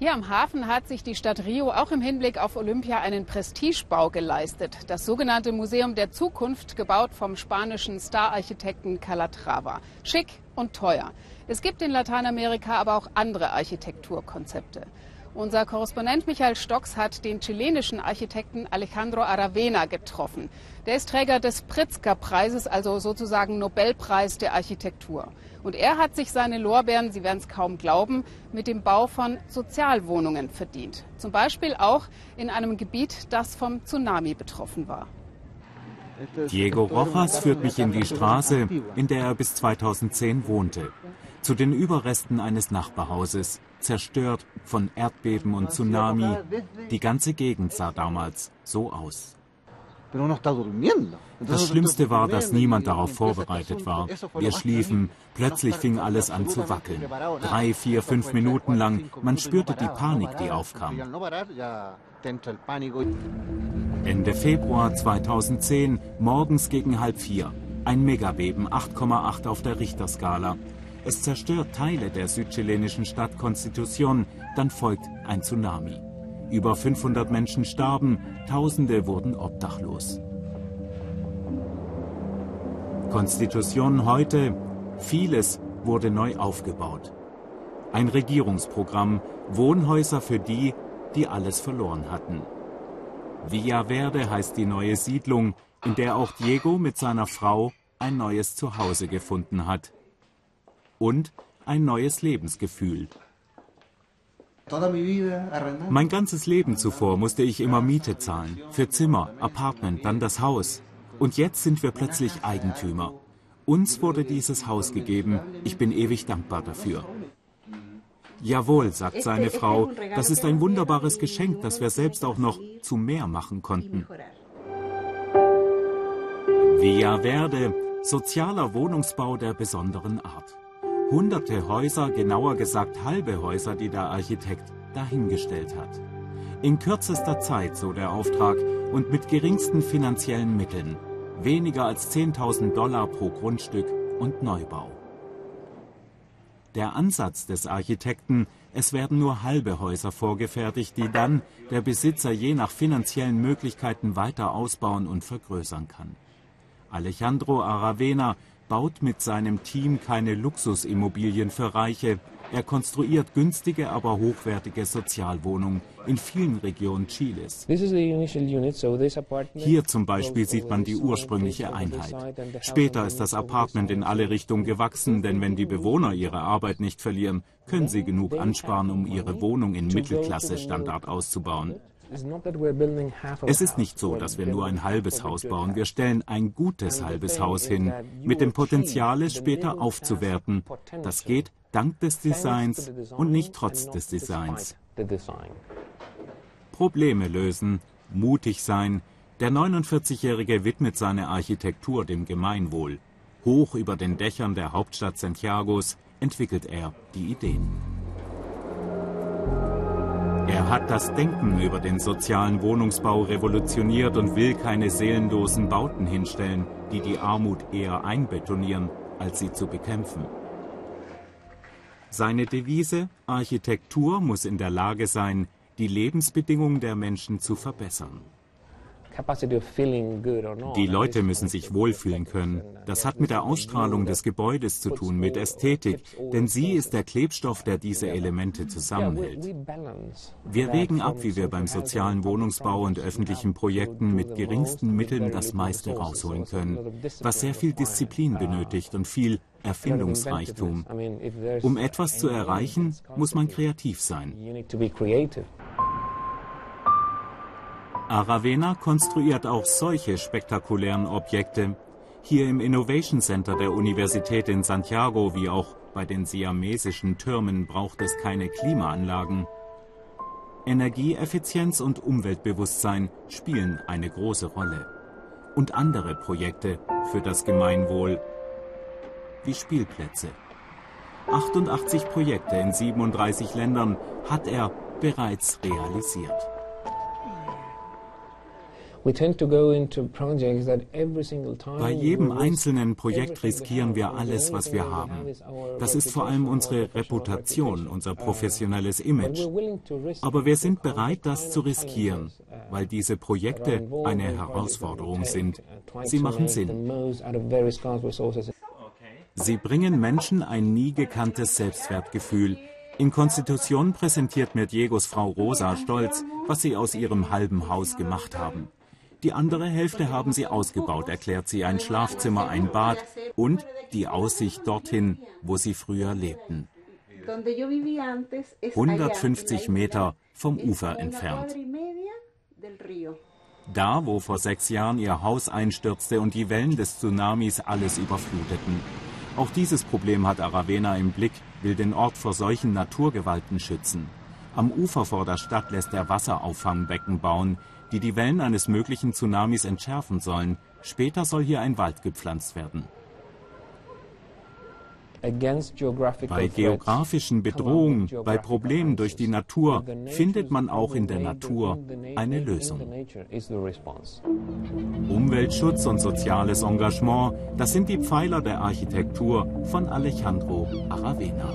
Hier am Hafen hat sich die Stadt Rio auch im Hinblick auf Olympia einen Prestigebau geleistet. Das sogenannte Museum der Zukunft, gebaut vom spanischen Stararchitekten Calatrava. Schick und teuer. Es gibt in Lateinamerika aber auch andere Architekturkonzepte. Unser Korrespondent Michael Stocks hat den chilenischen Architekten Alejandro Aravena getroffen. Der ist Träger des Pritzker-Preises, also sozusagen Nobelpreis der Architektur. Und er hat sich seine Lorbeeren, Sie werden es kaum glauben, mit dem Bau von Sozialwohnungen verdient. Zum Beispiel auch in einem Gebiet, das vom Tsunami betroffen war. Diego Rojas führt mich in die Straße, in der er bis 2010 wohnte. Zu den Überresten eines Nachbarhauses zerstört von Erdbeben und Tsunami. Die ganze Gegend sah damals so aus. Das Schlimmste war, dass niemand darauf vorbereitet war. Wir schliefen, plötzlich fing alles an zu wackeln. Drei, vier, fünf Minuten lang, man spürte die Panik, die aufkam. Ende Februar 2010, morgens gegen halb vier. Ein Megabeben, 8,8 auf der Richterskala. Es zerstört Teile der südchilenischen Stadt Constitución, dann folgt ein Tsunami. Über 500 Menschen starben, Tausende wurden obdachlos. Constitución heute, vieles wurde neu aufgebaut. Ein Regierungsprogramm, Wohnhäuser für die, die alles verloren hatten. Villa Verde heißt die neue Siedlung, in der auch Diego mit seiner Frau ein neues Zuhause gefunden hat und ein neues Lebensgefühl. Mein ganzes Leben zuvor musste ich immer Miete zahlen. Für Zimmer, Apartment, dann das Haus. Und jetzt sind wir plötzlich Eigentümer. Uns wurde dieses Haus gegeben. Ich bin ewig dankbar dafür. Jawohl, sagt seine Frau, das ist ein wunderbares Geschenk, das wir selbst auch noch zu mehr machen konnten. Via Verde, sozialer Wohnungsbau der besonderen Art hunderte Häuser, genauer gesagt halbe Häuser, die der Architekt dahingestellt hat. In kürzester Zeit, so der Auftrag, und mit geringsten finanziellen Mitteln. Weniger als 10.000 Dollar pro Grundstück und Neubau. Der Ansatz des Architekten, es werden nur halbe Häuser vorgefertigt, die dann der Besitzer je nach finanziellen Möglichkeiten weiter ausbauen und vergrößern kann. Alejandro Aravena baut mit seinem Team keine Luxusimmobilien für Reiche. Er konstruiert günstige, aber hochwertige Sozialwohnungen in vielen Regionen Chiles. Hier zum Beispiel sieht man die ursprüngliche Einheit. Später ist das Apartment in alle Richtungen gewachsen, denn wenn die Bewohner ihre Arbeit nicht verlieren, können sie genug ansparen, um ihre Wohnung in Mittelklasse-Standard auszubauen. Es ist nicht so, dass wir nur ein halbes Haus bauen. Wir stellen ein gutes halbes Haus hin, mit dem Potenzial, es später aufzuwerten. Das geht dank des Designs und nicht trotz des Designs. Probleme lösen, mutig sein. Der 49-Jährige widmet seine Architektur dem Gemeinwohl. Hoch über den Dächern der Hauptstadt Santiagos entwickelt er die Ideen. Er hat das Denken über den sozialen Wohnungsbau revolutioniert und will keine seelenlosen Bauten hinstellen, die die Armut eher einbetonieren, als sie zu bekämpfen. Seine Devise Architektur muss in der Lage sein, die Lebensbedingungen der Menschen zu verbessern. Die Leute müssen sich wohlfühlen können. Das hat mit der Ausstrahlung des Gebäudes zu tun, mit Ästhetik, denn sie ist der Klebstoff, der diese Elemente zusammenhält. Wir wägen ab, wie wir beim sozialen Wohnungsbau und öffentlichen Projekten mit geringsten Mitteln das meiste rausholen können, was sehr viel Disziplin benötigt und viel Erfindungsreichtum. Um etwas zu erreichen, muss man kreativ sein. Aravena konstruiert auch solche spektakulären Objekte. Hier im Innovation Center der Universität in Santiago wie auch bei den siamesischen Türmen braucht es keine Klimaanlagen. Energieeffizienz und Umweltbewusstsein spielen eine große Rolle. Und andere Projekte für das Gemeinwohl wie Spielplätze. 88 Projekte in 37 Ländern hat er bereits realisiert. Bei jedem einzelnen Projekt riskieren wir alles, was wir haben. Das ist vor allem unsere Reputation, unser professionelles Image. Aber wir sind bereit, das zu riskieren, weil diese Projekte eine Herausforderung sind. Sie machen Sinn. Sie bringen Menschen ein nie gekanntes Selbstwertgefühl. In Konstitution präsentiert mir Diegos Frau Rosa stolz, was sie aus ihrem halben Haus gemacht haben. Die andere Hälfte haben sie ausgebaut, erklärt sie, ein Schlafzimmer, ein Bad und die Aussicht dorthin, wo sie früher lebten. 150 Meter vom Ufer entfernt. Da, wo vor sechs Jahren ihr Haus einstürzte und die Wellen des Tsunamis alles überfluteten. Auch dieses Problem hat Aravena im Blick, will den Ort vor solchen Naturgewalten schützen. Am Ufer vor der Stadt lässt er Wasserauffangbecken bauen, die die Wellen eines möglichen Tsunamis entschärfen sollen. Später soll hier ein Wald gepflanzt werden. Bei geografischen Bedrohungen, bei Problemen durch die Natur findet man auch in der Natur eine Lösung. Umweltschutz und soziales Engagement, das sind die Pfeiler der Architektur von Alejandro Aravena.